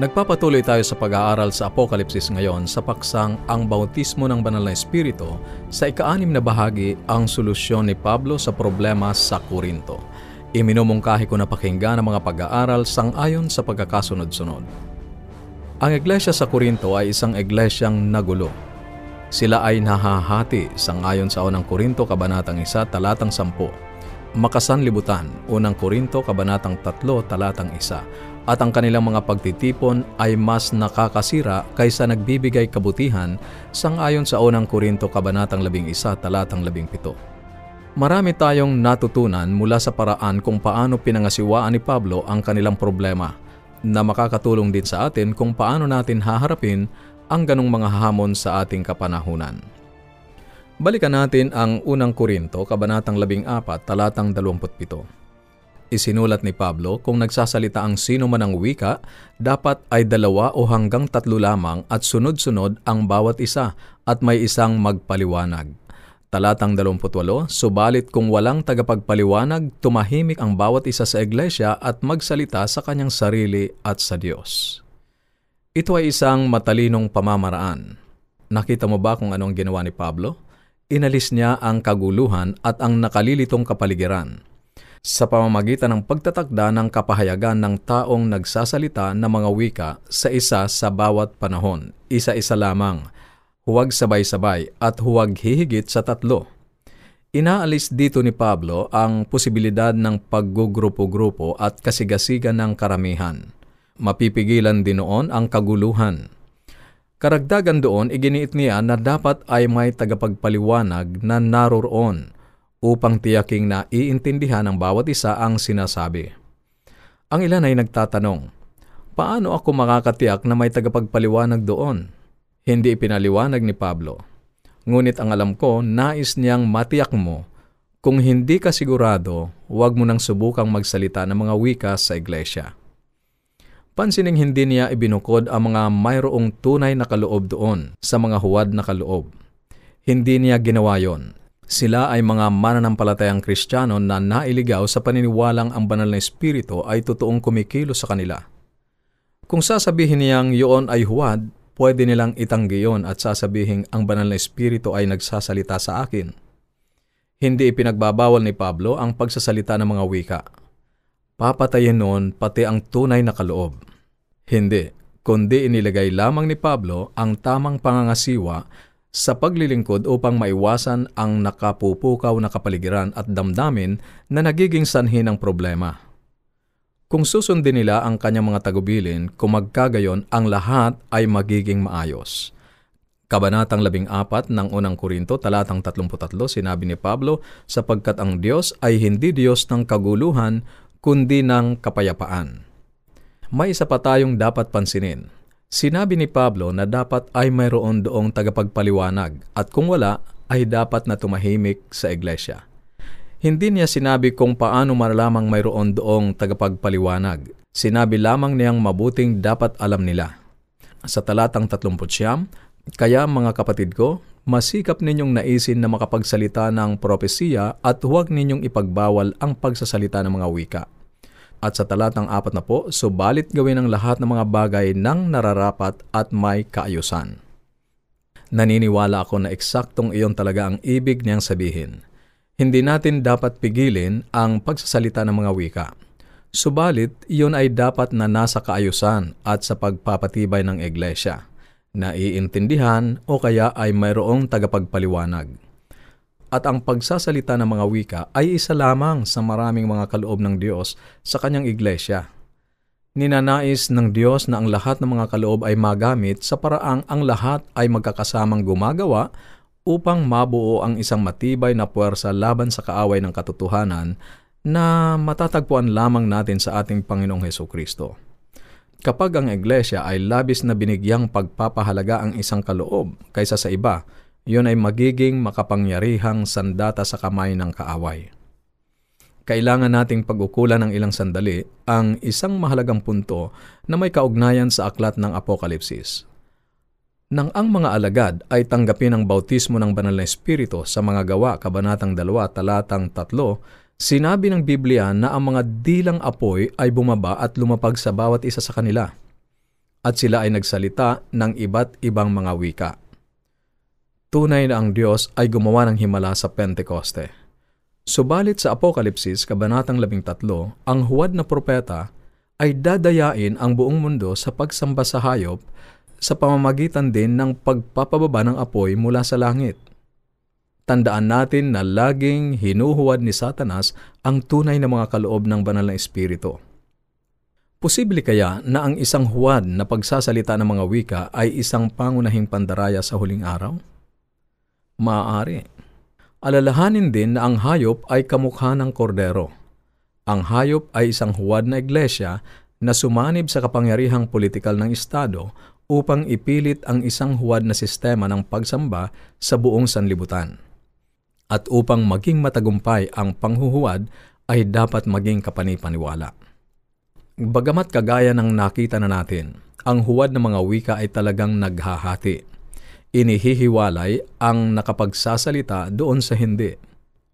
Nagpapatuloy tayo sa pag-aaral sa Apokalipsis ngayon sa paksang ang bautismo ng banal na Espiritu sa ikaanim na bahagi ang solusyon ni Pablo sa problema sa Korinto. Iminumungkahi ko na pakinggan ang mga pag-aaral sang-ayon sa pagkakasunod-sunod. Ang iglesia sa Korinto ay isang iglesyang nagulo. Sila ay nahahati sang-ayon sa unang Korinto kabanatang 1 talatang 10. Makasanlibutan, unang Korinto kabanatang 3 talatang 1 at ang kanilang mga pagtitipon ay mas nakakasira kaysa nagbibigay kabutihan sangayon sa unang Korinto Kabanatang 11 talatang 17. Marami tayong natutunan mula sa paraan kung paano pinangasiwaan ni Pablo ang kanilang problema na makakatulong din sa atin kung paano natin haharapin ang ganong mga hamon sa ating kapanahunan. Balikan natin ang unang Korinto, Kabanatang 14, talatang 27. Isinulat ni Pablo kung nagsasalita ang sino man ng wika, dapat ay dalawa o hanggang tatlo lamang at sunod-sunod ang bawat isa at may isang magpaliwanag. Talatang 28, Subalit kung walang tagapagpaliwanag, tumahimik ang bawat isa sa iglesia at magsalita sa kanyang sarili at sa Diyos. Ito ay isang matalinong pamamaraan. Nakita mo ba kung anong ginawa ni Pablo? Inalis niya ang kaguluhan at ang nakalilitong kapaligiran sa pamamagitan ng pagtatakda ng kapahayagan ng taong nagsasalita ng mga wika sa isa sa bawat panahon, isa-isa lamang, huwag sabay-sabay at huwag hihigit sa tatlo. Inaalis dito ni Pablo ang posibilidad ng paggugrupo-grupo at kasigasigan ng karamihan. Mapipigilan din noon ang kaguluhan. Karagdagan doon, iginiit niya na dapat ay may tagapagpaliwanag na naroroon upang tiyaking na iintindihan ng bawat isa ang sinasabi. Ang ilan ay nagtatanong, paano ako makakatiyak na may tagapagpaliwanag doon? Hindi ipinaliwanag ni Pablo. Ngunit ang alam ko, nais niyang matiyak mo. Kung hindi ka sigurado, huwag mo nang subukang magsalita ng mga wika sa iglesia. Pansining hindi niya ibinukod ang mga mayroong tunay na kaloob doon sa mga huwad na kaloob. Hindi niya ginawa yon sila ay mga mananampalatayang kristyano na nailigaw sa paniniwalang ang banal na espiritu ay totoong kumikilo sa kanila. Kung sasabihin niyang yun ay huwad, pwede nilang itanggi yon at sasabihin ang banal na espiritu ay nagsasalita sa akin. Hindi ipinagbabawal ni Pablo ang pagsasalita ng mga wika. Papatayin noon pati ang tunay na kaloob. Hindi, kundi inilagay lamang ni Pablo ang tamang pangangasiwa sa paglilingkod upang maiwasan ang nakapupukaw na kapaligiran at damdamin na nagiging sanhi ng problema. Kung susundin nila ang kanyang mga tagubilin, kung magkagayon, ang lahat ay magiging maayos. Kabanatang 14 ng unang Korinto, talatang 33, sinabi ni Pablo, sapagkat ang Diyos ay hindi Diyos ng kaguluhan, kundi ng kapayapaan. May isa pa tayong dapat pansinin Sinabi ni Pablo na dapat ay mayroon doong tagapagpaliwanag at kung wala ay dapat na tumahimik sa iglesia. Hindi niya sinabi kung paano malalamang mayroon doong tagapagpaliwanag. Sinabi lamang niyang mabuting dapat alam nila. Sa talatang 30, Kaya mga kapatid ko, masikap ninyong naisin na makapagsalita ng propesiya at huwag ninyong ipagbawal ang pagsasalita ng mga wika at sa talatang apat na po, subalit gawin ang lahat ng mga bagay ng nararapat at may kaayusan. Naniniwala ako na eksaktong iyon talaga ang ibig niyang sabihin. Hindi natin dapat pigilin ang pagsasalita ng mga wika. Subalit, iyon ay dapat na nasa kaayusan at sa pagpapatibay ng iglesia, na iintindihan o kaya ay mayroong tagapagpaliwanag at ang pagsasalita ng mga wika ay isa lamang sa maraming mga kaloob ng Diyos sa kanyang iglesia. Ninanais ng Diyos na ang lahat ng mga kaloob ay magamit sa paraang ang lahat ay magkakasamang gumagawa upang mabuo ang isang matibay na puwersa laban sa kaaway ng katotohanan na matatagpuan lamang natin sa ating Panginoong Heso Kristo. Kapag ang iglesia ay labis na binigyang pagpapahalaga ang isang kaloob kaysa sa iba, yun ay magiging makapangyarihang sandata sa kamay ng kaaway. Kailangan nating pag-ukulan ng ilang sandali ang isang mahalagang punto na may kaugnayan sa aklat ng Apokalipsis. Nang ang mga alagad ay tanggapin ang bautismo ng banal na espiritu sa mga gawa, kabanatang 2, talatang 3, sinabi ng Biblia na ang mga dilang apoy ay bumaba at lumapag sa bawat isa sa kanila. at sila ay nagsalita ng iba't ibang mga wika. Tunay na ang Diyos ay gumawa ng himala sa Pentekoste. Subalit sa Apokalipsis, Kabanatang 13, ang huwad na propeta ay dadayain ang buong mundo sa pagsamba sa hayop sa pamamagitan din ng pagpapababa ng apoy mula sa langit. Tandaan natin na laging hinuhuwad ni Satanas ang tunay na mga kaloob ng banal na espiritu. Posible kaya na ang isang huwad na pagsasalita ng mga wika ay isang pangunahing pandaraya sa huling araw? Maaari. Alalahanin din na ang hayop ay kamukha ng kordero. Ang hayop ay isang huwad na iglesia na sumanib sa kapangyarihang politikal ng Estado upang ipilit ang isang huwad na sistema ng pagsamba sa buong sanlibutan. At upang maging matagumpay ang panghuhuwad ay dapat maging kapanipaniwala. Bagamat kagaya ng nakita na natin, ang huwad ng mga wika ay talagang naghahati inihihiwalay ang nakapagsasalita doon sa hindi.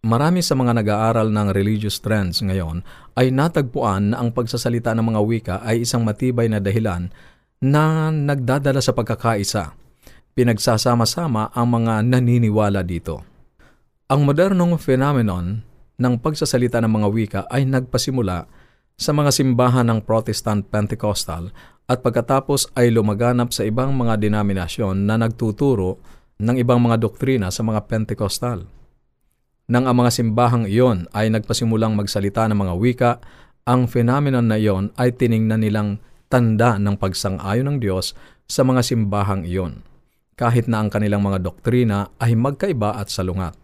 Marami sa mga nag-aaral ng religious trends ngayon ay natagpuan na ang pagsasalita ng mga wika ay isang matibay na dahilan na nagdadala sa pagkakaisa. Pinagsasama-sama ang mga naniniwala dito. Ang modernong phenomenon ng pagsasalita ng mga wika ay nagpasimula sa mga simbahan ng Protestant Pentecostal at pagkatapos ay lumaganap sa ibang mga denominasyon na nagtuturo ng ibang mga doktrina sa mga Pentecostal. Nang ang mga simbahang iyon ay nagpasimulang magsalita ng mga wika, ang phenomenon na iyon ay tiningnan nilang tanda ng pagsang-ayon ng Diyos sa mga simbahang iyon, kahit na ang kanilang mga doktrina ay magkaiba at salungat.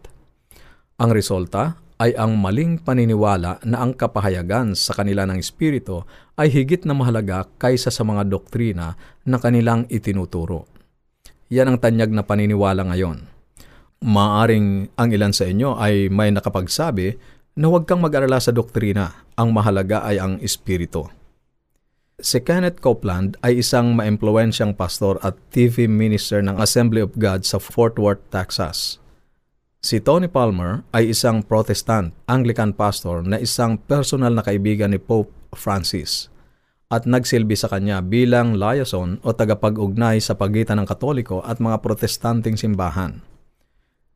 Ang resulta ay ang maling paniniwala na ang kapahayagan sa kanila ng Espiritu ay higit na mahalaga kaysa sa mga doktrina na kanilang itinuturo. Yan ang tanyag na paniniwala ngayon. Maaring ang ilan sa inyo ay may nakapagsabi na huwag kang mag-arala sa doktrina, ang mahalaga ay ang Espiritu. Si Kenneth Copeland ay isang maimpluwensyang pastor at TV minister ng Assembly of God sa Fort Worth, Texas. Si Tony Palmer ay isang Protestant Anglican pastor na isang personal na kaibigan ni Pope Francis at nagsilbi sa kanya bilang liaison o tagapag-ugnay sa pagitan ng Katoliko at mga Protestanting simbahan.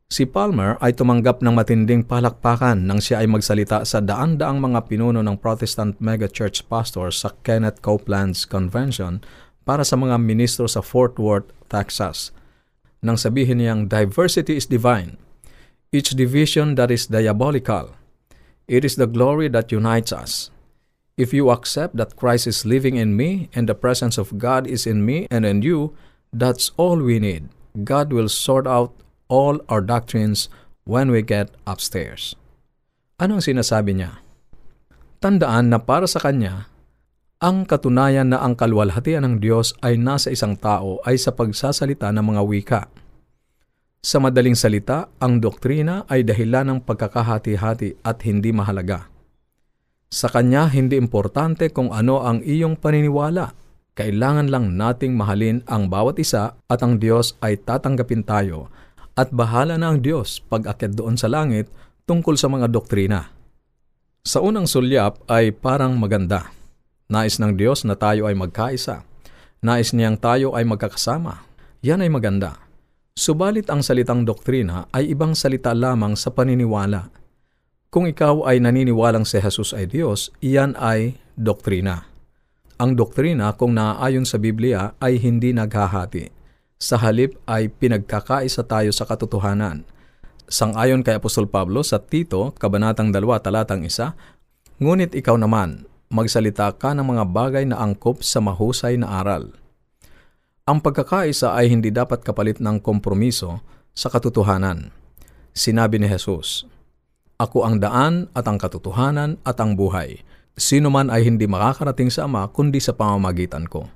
Si Palmer ay tumanggap ng matinding palakpakan nang siya ay magsalita sa daan-daang mga pinuno ng Protestant megachurch pastors sa Kenneth Copeland's Convention para sa mga ministro sa Fort Worth, Texas. Nang sabihin niyang diversity is divine, each division that is diabolical. It is the glory that unites us. If you accept that Christ is living in me and the presence of God is in me and in you, that's all we need. God will sort out all our doctrines when we get upstairs. Anong sinasabi niya? Tandaan na para sa kanya, ang katunayan na ang kalwalhatian ng Diyos ay nasa isang tao ay sa pagsasalita ng mga wika. Sa madaling salita, ang doktrina ay dahilan ng pagkakahati-hati at hindi mahalaga. Sa kanya, hindi importante kung ano ang iyong paniniwala. Kailangan lang nating mahalin ang bawat isa at ang Diyos ay tatanggapin tayo at bahala na ang Diyos pag akit doon sa langit tungkol sa mga doktrina. Sa unang sulyap ay parang maganda. Nais ng Diyos na tayo ay magkaisa. Nais niyang tayo ay magkakasama. Yan ay maganda. Subalit ang salitang doktrina ay ibang salita lamang sa paniniwala. Kung ikaw ay naniniwalang si Jesus ay Diyos, iyan ay doktrina. Ang doktrina kung naaayon sa Biblia ay hindi naghahati. Sa halip ay pinagkakaisa tayo sa katotohanan. Sangayon kay Apostol Pablo sa Tito, Kabanatang 2, Talatang 1, Ngunit ikaw naman, magsalita ka ng mga bagay na angkop sa mahusay na aral ang pagkakaisa ay hindi dapat kapalit ng kompromiso sa katotohanan. Sinabi ni Jesus, Ako ang daan at ang katotohanan at ang buhay. Sino man ay hindi makakarating sa Ama kundi sa pamamagitan ko.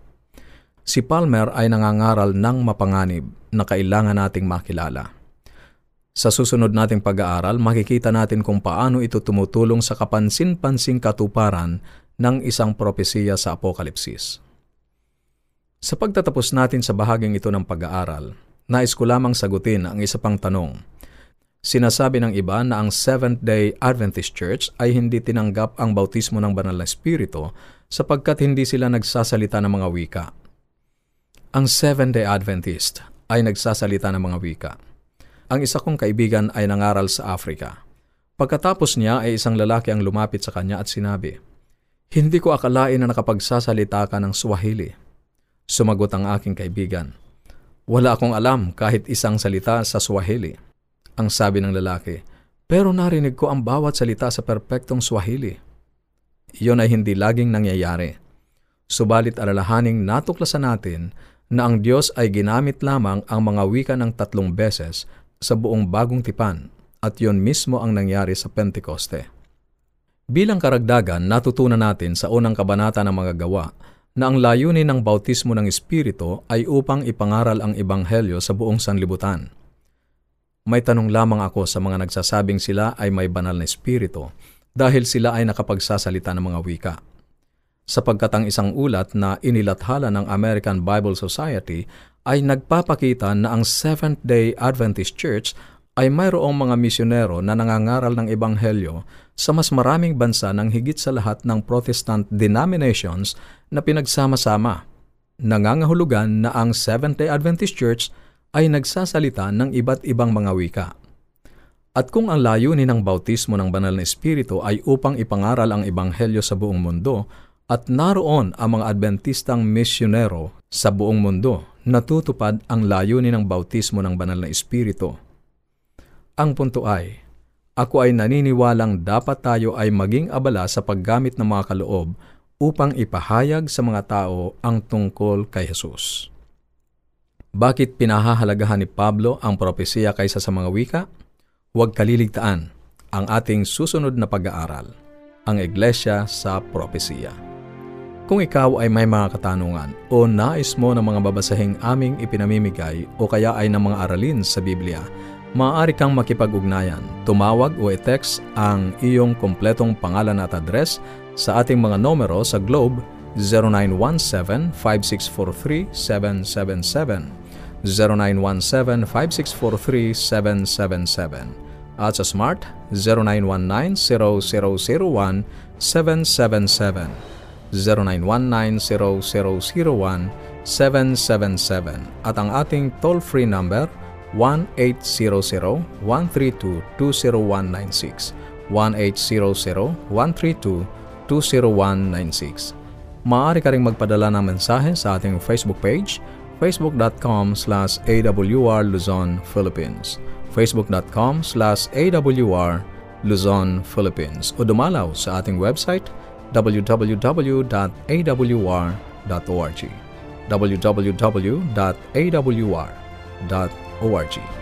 Si Palmer ay nangangaral ng mapanganib na kailangan nating makilala. Sa susunod nating pag-aaral, makikita natin kung paano ito tumutulong sa kapansin-pansing katuparan ng isang propesiya sa Apokalipsis. Sa pagtatapos natin sa bahaging ito ng pag-aaral, nais ko lamang sagutin ang isa pang tanong. Sinasabi ng iba na ang Seventh-day Adventist Church ay hindi tinanggap ang bautismo ng banal na espiritu sapagkat hindi sila nagsasalita ng mga wika. Ang Seventh-day Adventist ay nagsasalita ng mga wika. Ang isa kong kaibigan ay nangaral sa Africa. Pagkatapos niya ay isang lalaki ang lumapit sa kanya at sinabi, Hindi ko akalain na nakapagsasalita ka ng Swahili. Sumagot ang aking kaibigan, Wala akong alam kahit isang salita sa Swahili. Ang sabi ng lalaki, Pero narinig ko ang bawat salita sa perpektong Swahili. Iyon ay hindi laging nangyayari. Subalit alalahaning natuklasan natin na ang Diyos ay ginamit lamang ang mga wika ng tatlong beses sa buong bagong tipan at yon mismo ang nangyari sa Pentekoste. Bilang karagdagan, natutunan natin sa unang kabanata ng mga gawa na ang layunin ng bautismo ng Espiritu ay upang ipangaral ang Ebanghelyo sa buong sanlibutan. May tanong lamang ako sa mga nagsasabing sila ay may banal na Espiritu dahil sila ay nakapagsasalita ng mga wika sapagkat ang isang ulat na inilathala ng American Bible Society ay nagpapakita na ang Seventh-day Adventist Church ay mayroong mga misyonero na nangangaral ng Ebanghelyo sa mas maraming bansa ng higit sa lahat ng Protestant denominations na pinagsama-sama. Nangangahulugan na ang Seventh-day Adventist Church ay nagsasalita ng iba't ibang mga wika. At kung ang layunin ng bautismo ng banal na Espiritu ay upang ipangaral ang Ebanghelyo sa buong mundo, at naroon ang mga Adventistang misyonero sa buong mundo natutupad ang layunin ng bautismo ng banal na Espiritu. Ang punto ay, ako ay naniniwalang dapat tayo ay maging abala sa paggamit ng mga kaloob upang ipahayag sa mga tao ang tungkol kay Jesus. Bakit pinahahalagahan ni Pablo ang propesiya kaysa sa mga wika? Huwag kaliligtaan ang ating susunod na pag-aaral, ang Iglesia sa Propesiya. Kung ikaw ay may mga katanungan o nais mo ng mga babasahing aming ipinamimigay o kaya ay ng mga aralin sa Biblia, maaari kang makipag-ugnayan, tumawag o i-text ang iyong kompletong pangalan at address sa ating mga numero sa Globe 0917-5643-777, 0917-5643-777, at sa Smart 0919 0001 777 0919-0001-777 at ang ating toll-free number 1-800-132-20196 1-800-132-20196 Maaari ka ring magpadala ng mensahe sa ating Facebook page facebook.com slash awr Luzon, Philippines. facebook.com slash awr Luzon, Philippines. O dumalaw sa ating website www.awr.org www.awr.org org.